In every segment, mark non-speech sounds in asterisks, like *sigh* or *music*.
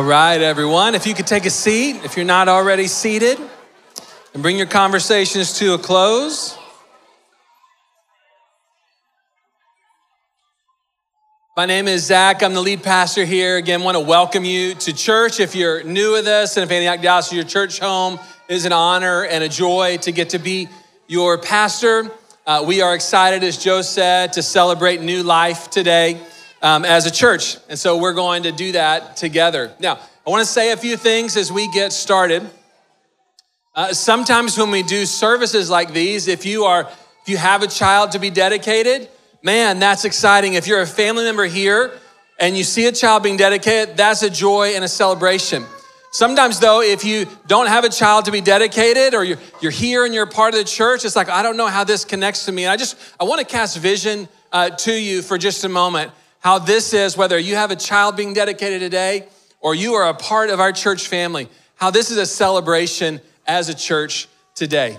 All right, everyone, if you could take a seat, if you're not already seated, and bring your conversations to a close. My name is Zach. I'm the lead pastor here. Again, want to welcome you to church. If you're new with us and if Antioch Dallas is your church home, it is an honor and a joy to get to be your pastor. Uh, we are excited, as Joe said, to celebrate new life today um, as a church. And so we're going to do that together. Now, I want to say a few things as we get started. Uh, sometimes when we do services like these, if you are, if you have a child to be dedicated, man, that's exciting. If you're a family member here and you see a child being dedicated, that's a joy and a celebration. Sometimes, though, if you don't have a child to be dedicated or you're, you're here and you're part of the church, it's like, I don't know how this connects to me. I just, I want to cast vision uh, to you for just a moment how this is, whether you have a child being dedicated today or you are a part of our church family, how this is a celebration as a church today.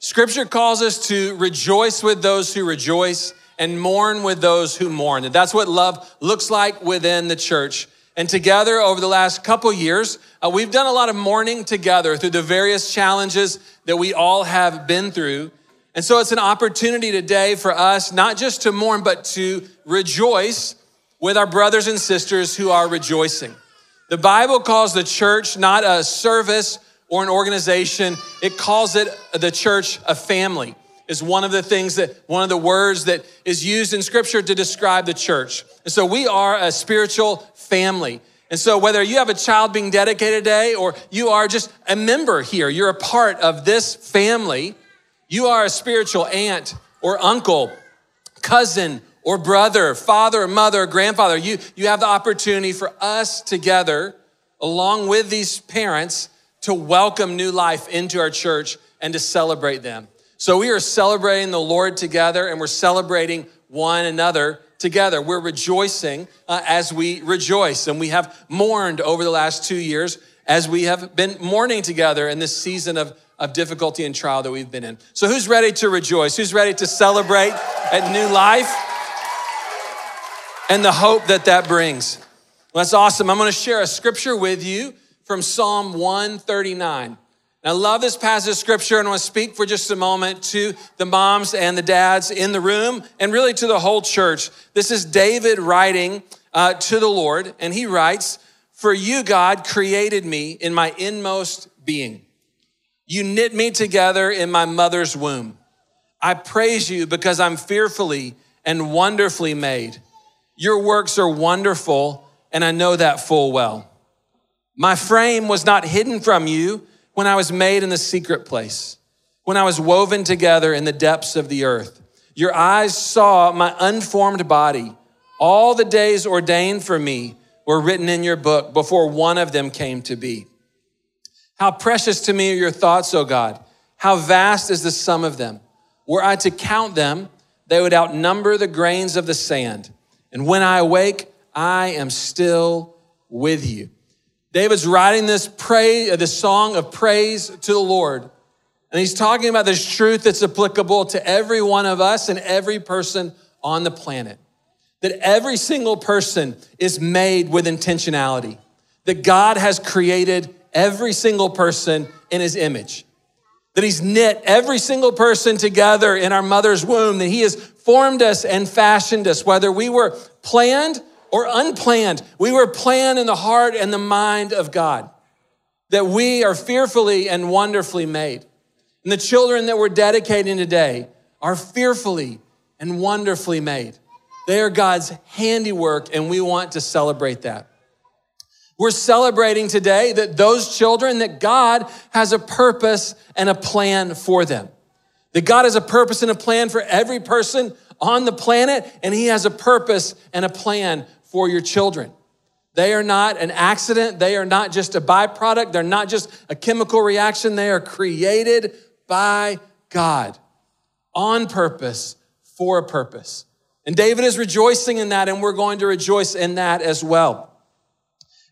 Scripture calls us to rejoice with those who rejoice and mourn with those who mourn. And that's what love looks like within the church. And together over the last couple years, uh, we've done a lot of mourning together through the various challenges that we all have been through. And so it's an opportunity today for us not just to mourn, but to rejoice with our brothers and sisters who are rejoicing. The Bible calls the church not a service or an organization, it calls it the church a family. Is one of the things that, one of the words that is used in scripture to describe the church. And so we are a spiritual family. And so whether you have a child being dedicated today or you are just a member here, you're a part of this family, you are a spiritual aunt or uncle, cousin, or brother, father, mother, grandfather, you, you have the opportunity for us together, along with these parents, to welcome new life into our church and to celebrate them. So we are celebrating the Lord together and we're celebrating one another together. We're rejoicing uh, as we rejoice. And we have mourned over the last two years as we have been mourning together in this season of, of difficulty and trial that we've been in. So, who's ready to rejoice? Who's ready to celebrate a new life? And the hope that that brings. Well, that's awesome. I'm going to share a scripture with you from Psalm 139. And I love this passage of scripture, and I want to speak for just a moment to the moms and the dads in the room, and really to the whole church. This is David writing uh, to the Lord, and he writes, For you, God, created me in my inmost being. You knit me together in my mother's womb. I praise you because I'm fearfully and wonderfully made. Your works are wonderful, and I know that full well. My frame was not hidden from you when I was made in the secret place, when I was woven together in the depths of the earth. Your eyes saw my unformed body. All the days ordained for me were written in your book before one of them came to be. How precious to me are your thoughts, O God. How vast is the sum of them. Were I to count them, they would outnumber the grains of the sand. And when I awake, I am still with you. David's writing this pray, uh, this song of praise to the Lord. And he's talking about this truth that's applicable to every one of us and every person on the planet. That every single person is made with intentionality. That God has created every single person in his image. That he's knit every single person together in our mother's womb. That he has formed us and fashioned us, whether we were planned or unplanned. We were planned in the heart and the mind of God, that we are fearfully and wonderfully made. And the children that we're dedicating today are fearfully and wonderfully made. They are God's handiwork, and we want to celebrate that. We're celebrating today that those children, that God has a purpose and a plan for them. That God has a purpose and a plan for every person on the planet, and He has a purpose and a plan for your children. They are not an accident. They are not just a byproduct. They're not just a chemical reaction. They are created by God on purpose for a purpose. And David is rejoicing in that, and we're going to rejoice in that as well.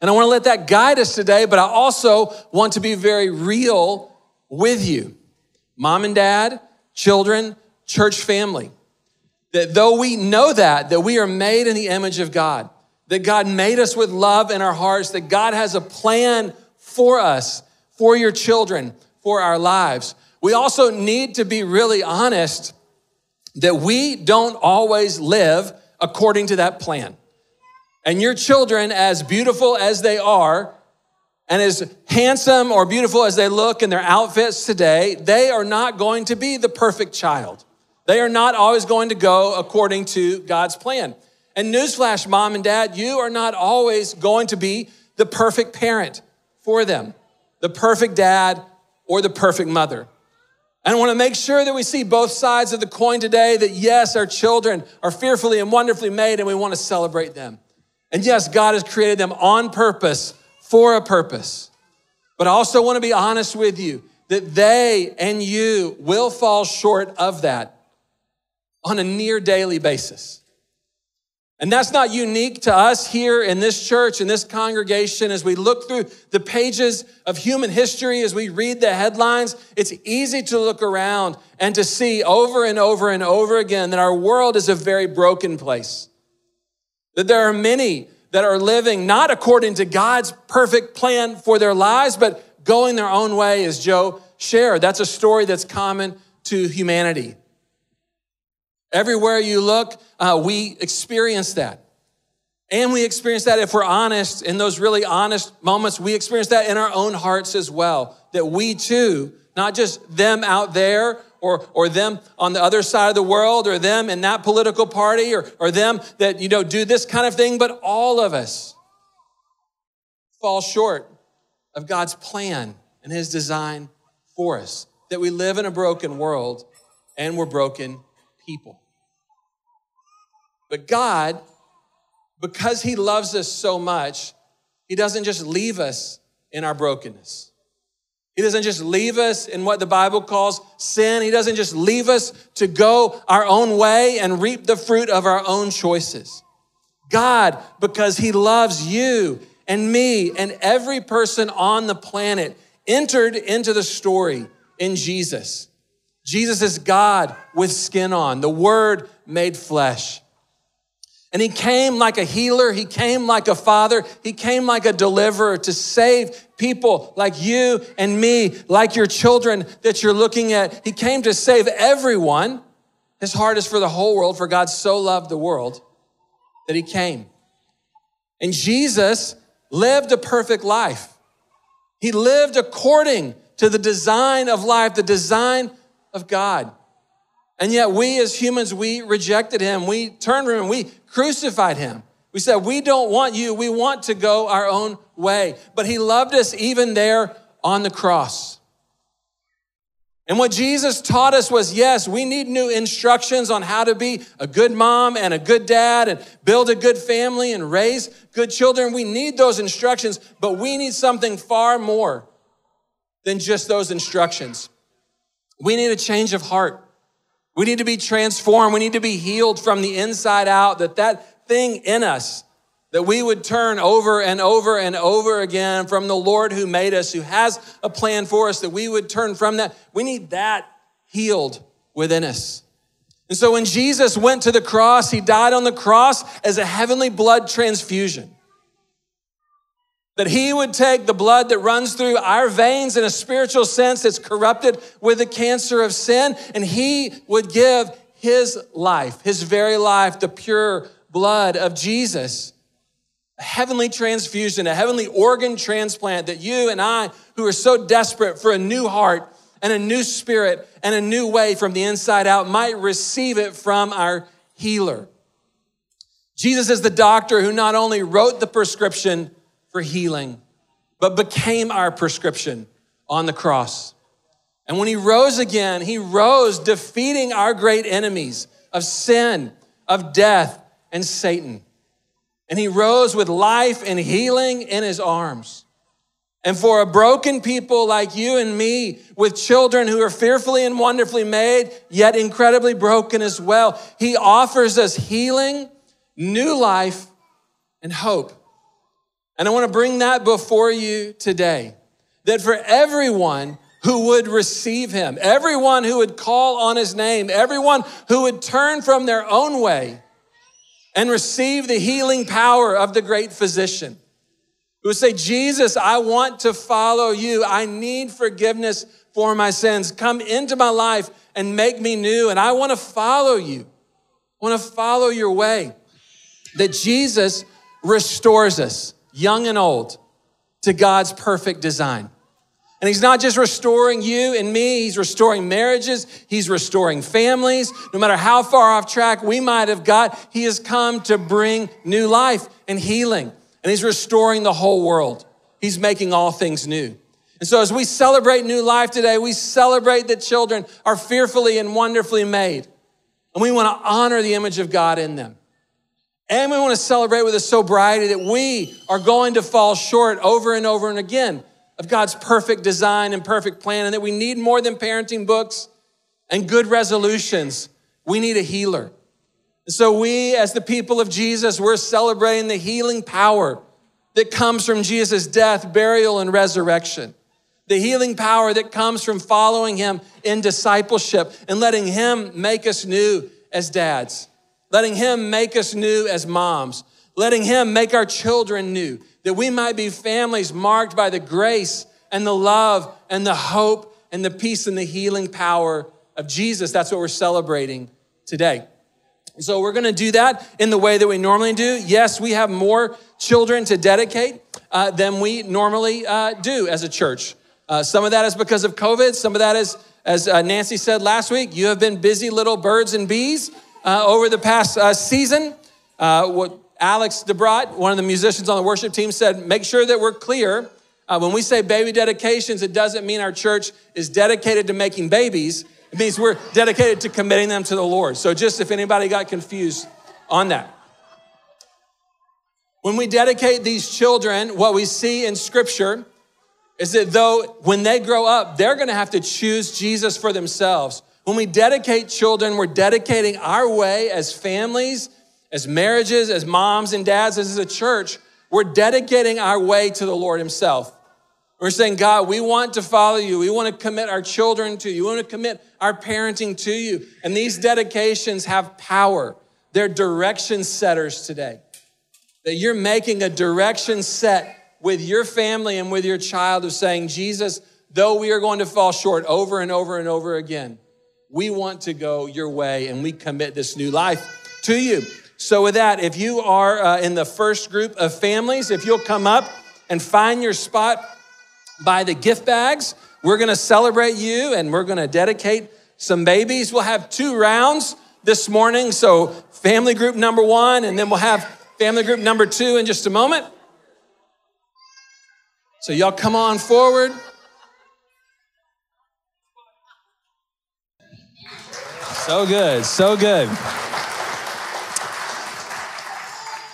And I want to let that guide us today, but I also want to be very real with you. Mom and dad, children, church family. That though we know that, that we are made in the image of God, that God made us with love in our hearts, that God has a plan for us, for your children, for our lives. We also need to be really honest that we don't always live according to that plan. And your children, as beautiful as they are, and as handsome or beautiful as they look in their outfits today, they are not going to be the perfect child. They are not always going to go according to God's plan. And newsflash, mom and dad, you are not always going to be the perfect parent for them, the perfect dad or the perfect mother. And I want to make sure that we see both sides of the coin today that yes, our children are fearfully and wonderfully made, and we want to celebrate them. And yes, God has created them on purpose for a purpose. But I also want to be honest with you that they and you will fall short of that on a near daily basis. And that's not unique to us here in this church, in this congregation. As we look through the pages of human history, as we read the headlines, it's easy to look around and to see over and over and over again that our world is a very broken place. That there are many that are living not according to God's perfect plan for their lives, but going their own way, as Joe shared. That's a story that's common to humanity. Everywhere you look, uh, we experience that. And we experience that, if we're honest, in those really honest moments, we experience that in our own hearts as well. That we too, not just them out there or, or them on the other side of the world or them in that political party or, or them that, you know, do this kind of thing, but all of us fall short of God's plan and his design for us. That we live in a broken world and we're broken people. But God, because He loves us so much, He doesn't just leave us in our brokenness. He doesn't just leave us in what the Bible calls sin. He doesn't just leave us to go our own way and reap the fruit of our own choices. God, because He loves you and me and every person on the planet, entered into the story in Jesus. Jesus is God with skin on, the Word made flesh. And he came like a healer. He came like a father. He came like a deliverer to save people like you and me, like your children that you're looking at. He came to save everyone. His heart is for the whole world, for God so loved the world that he came. And Jesus lived a perfect life. He lived according to the design of life, the design of God. And yet, we as humans, we rejected him. We turned from him. We crucified him. We said, We don't want you. We want to go our own way. But he loved us even there on the cross. And what Jesus taught us was yes, we need new instructions on how to be a good mom and a good dad and build a good family and raise good children. We need those instructions, but we need something far more than just those instructions. We need a change of heart. We need to be transformed. We need to be healed from the inside out, that that thing in us, that we would turn over and over and over again from the Lord who made us, who has a plan for us, that we would turn from that. We need that healed within us. And so when Jesus went to the cross, he died on the cross as a heavenly blood transfusion that he would take the blood that runs through our veins in a spiritual sense that's corrupted with the cancer of sin, and he would give his life, his very life, the pure blood of Jesus. A heavenly transfusion, a heavenly organ transplant that you and I, who are so desperate for a new heart and a new spirit and a new way from the inside out, might receive it from our healer. Jesus is the doctor who not only wrote the prescription, for healing, but became our prescription on the cross. And when he rose again, he rose defeating our great enemies of sin, of death, and Satan. And he rose with life and healing in his arms. And for a broken people like you and me, with children who are fearfully and wonderfully made, yet incredibly broken as well, he offers us healing, new life, and hope. And I want to bring that before you today that for everyone who would receive him, everyone who would call on his name, everyone who would turn from their own way and receive the healing power of the great physician. Who would say, Jesus, I want to follow you. I need forgiveness for my sins. Come into my life and make me new. And I want to follow you. I want to follow your way. That Jesus restores us, young and old, to God's perfect design. And he's not just restoring you and me, he's restoring marriages, he's restoring families. No matter how far off track we might have got, he has come to bring new life and healing. And he's restoring the whole world. He's making all things new. And so as we celebrate new life today, we celebrate that children are fearfully and wonderfully made. And we want to honor the image of God in them. And we want to celebrate with a sobriety that we are going to fall short over and over and again of God's perfect design and perfect plan, and that we need more than parenting books and good resolutions. We need a healer. And so, we, as the people of Jesus, we're celebrating the healing power that comes from Jesus' death, burial, and resurrection. The healing power that comes from following him in discipleship and letting him make us new as dads, letting him make us new as moms, letting him make our children new, that we might be families marked by the grace and the love and the hope and the peace and the healing power of Jesus. That's what we're celebrating today. So we're going to do that in the way that we normally do. Yes, we have more children to dedicate uh, than we normally uh, do as a church. Uh, some of that is because of COVID. Some of that is, as uh, Nancy said last week, you have been busy little birds and bees uh, over the past uh, season. what Alex DeBrot, one of the musicians on the worship team, said, make sure that we're clear. Uh, when we say baby dedications, it doesn't mean our church is dedicated to making babies. It means we're dedicated to committing them to the Lord. So, just if anybody got confused on that. When we dedicate these children, what we see in Scripture is that though when they grow up, they're gonna have to choose Jesus for themselves. When we dedicate children, we're dedicating our way as families as marriages, as moms and dads, as a church, we're dedicating our way to the Lord Himself. We're saying, God, we want to follow you. We want to commit our children to you. We want to commit our parenting to you. And these dedications have power. They're direction setters today. That you're making a direction set with your family and with your child of saying, Jesus, though we are going to fall short over and over and over again, we want to go your way and we commit this new life to you. So, with that, if you are uh, in the first group of families, if you'll come up and find your spot by the gift bags, we're gonna celebrate you and we're gonna dedicate some babies. We'll have two rounds this morning. So, family group number one, and then we'll have family group number two in just a moment. So, y'all come on forward. So good, so good.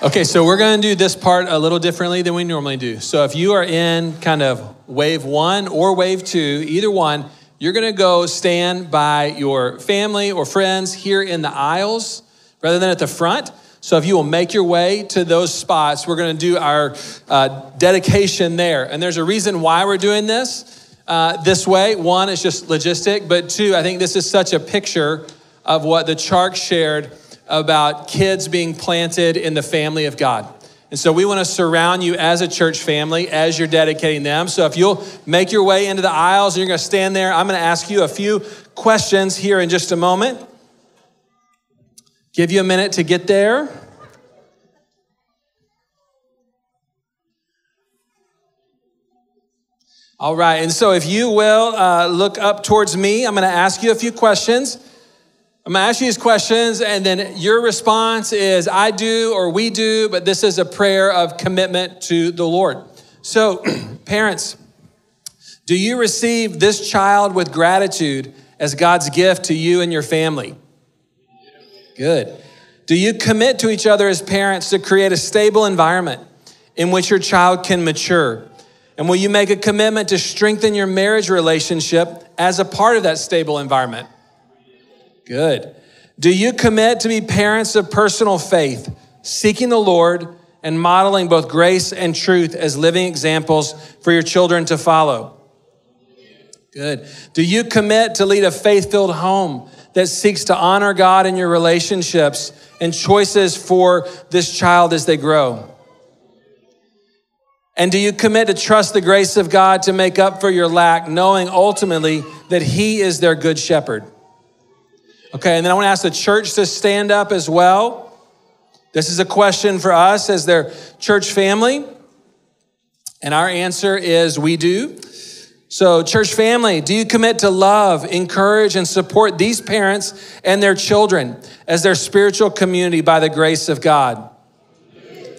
Okay, so we're going to do this part a little differently than we normally do. So if you are in kind of wave one or wave two, either one, you're going to go stand by your family or friends here in the aisles rather than at the front. So if you will make your way to those spots, we're going to do our uh, dedication there. And there's a reason why we're doing this uh, this way. One, it's just logistic, but two, I think this is such a picture of what the Chark shared about kids being planted in the family of God. And so we want to surround you as a church family as you're dedicating them. So if you'll make your way into the aisles and you're going to stand there, I'm going to ask you a few questions here in just a moment. Give you a minute to get there. All right, and so if you will uh, look up towards me, I'm going to ask you a few questions. I'm gonna ask you these questions, and then your response is I do or we do, but this is a prayer of commitment to the Lord. So, *clears throat* parents, do you receive this child with gratitude as God's gift to you and your family? Good. Do you commit to each other as parents to create a stable environment in which your child can mature? And will you make a commitment to strengthen your marriage relationship as a part of that stable environment? Good. Do you commit to be parents of personal faith, seeking the Lord and modeling both grace and truth as living examples for your children to follow? Good. Do you commit to lead a faith filled home that seeks to honor God in your relationships and choices for this child as they grow? And do you commit to trust the grace of God to make up for your lack, knowing ultimately that He is their good shepherd? Okay, and then I want to ask the church to stand up as well. This is a question for us as their church family. And our answer is we do. So, church family, do you commit to love, encourage, and support these parents and their children as their spiritual community by the grace of God?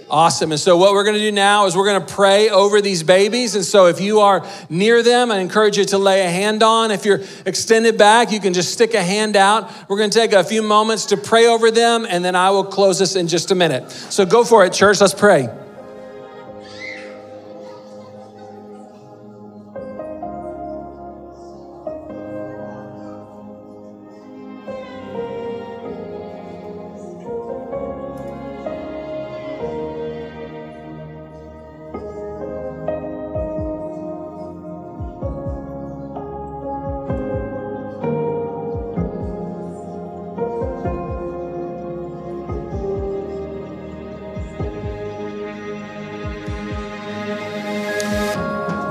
Awesome. And so, what we're going to do now is we're going to pray over these babies. And so, if you are near them, I encourage you to lay a hand on. If you're extended back, you can just stick a hand out. We're going to take a few moments to pray over them, and then I will close this in just a minute. So, go for it, church. Let's pray.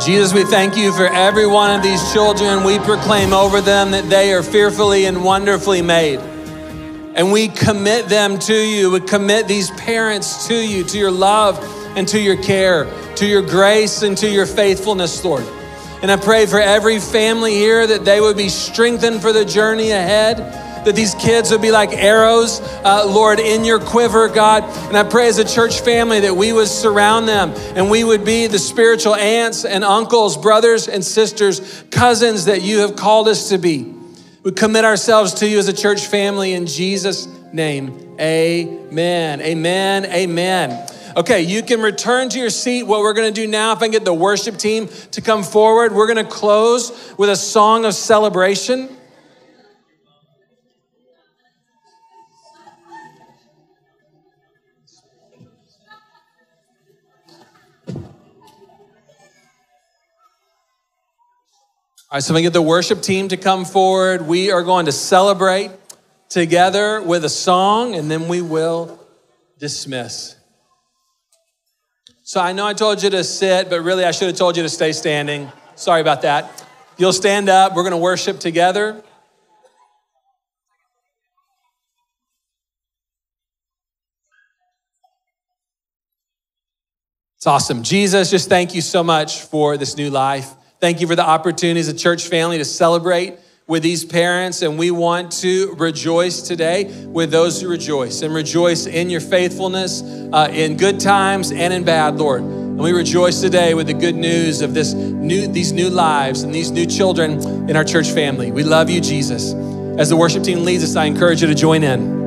Jesus, we thank you for every one of these children. We proclaim over them that they are fearfully and wonderfully made. And we commit them to you. We commit these parents to you, to your love and to your care, to your grace and to your faithfulness, Lord. And I pray for every family here that they would be strengthened for the journey ahead that these kids would be like arrows, uh, Lord, in your quiver, God. And I pray as a church family that we would surround them and we would be the spiritual aunts and uncles, brothers and sisters, cousins that you have called us to be. We commit ourselves to you as a church family in Jesus' name. Amen. Amen. Amen. Okay, you can return to your seat. What we're going to do now, if I can get the worship team to come forward, we're going to close with a song of celebration. All right, so gonna get the worship team to come forward. We are going to celebrate together with a song, and then we will dismiss. So I know I told you to sit, but really I should have told you to stay standing. Sorry about that. You'll stand up. We're gonna worship together. It's awesome. Jesus, just thank you so much for this new life. Thank you for the opportunity as a church family to celebrate with these parents, and we want to rejoice today with those who rejoice and rejoice in your faithfulness uh, in good times and in bad, Lord. And we rejoice today with the good news of this new, these new lives and these new children in our church family. We love you, Jesus. As the worship team leads us, I encourage you to join in.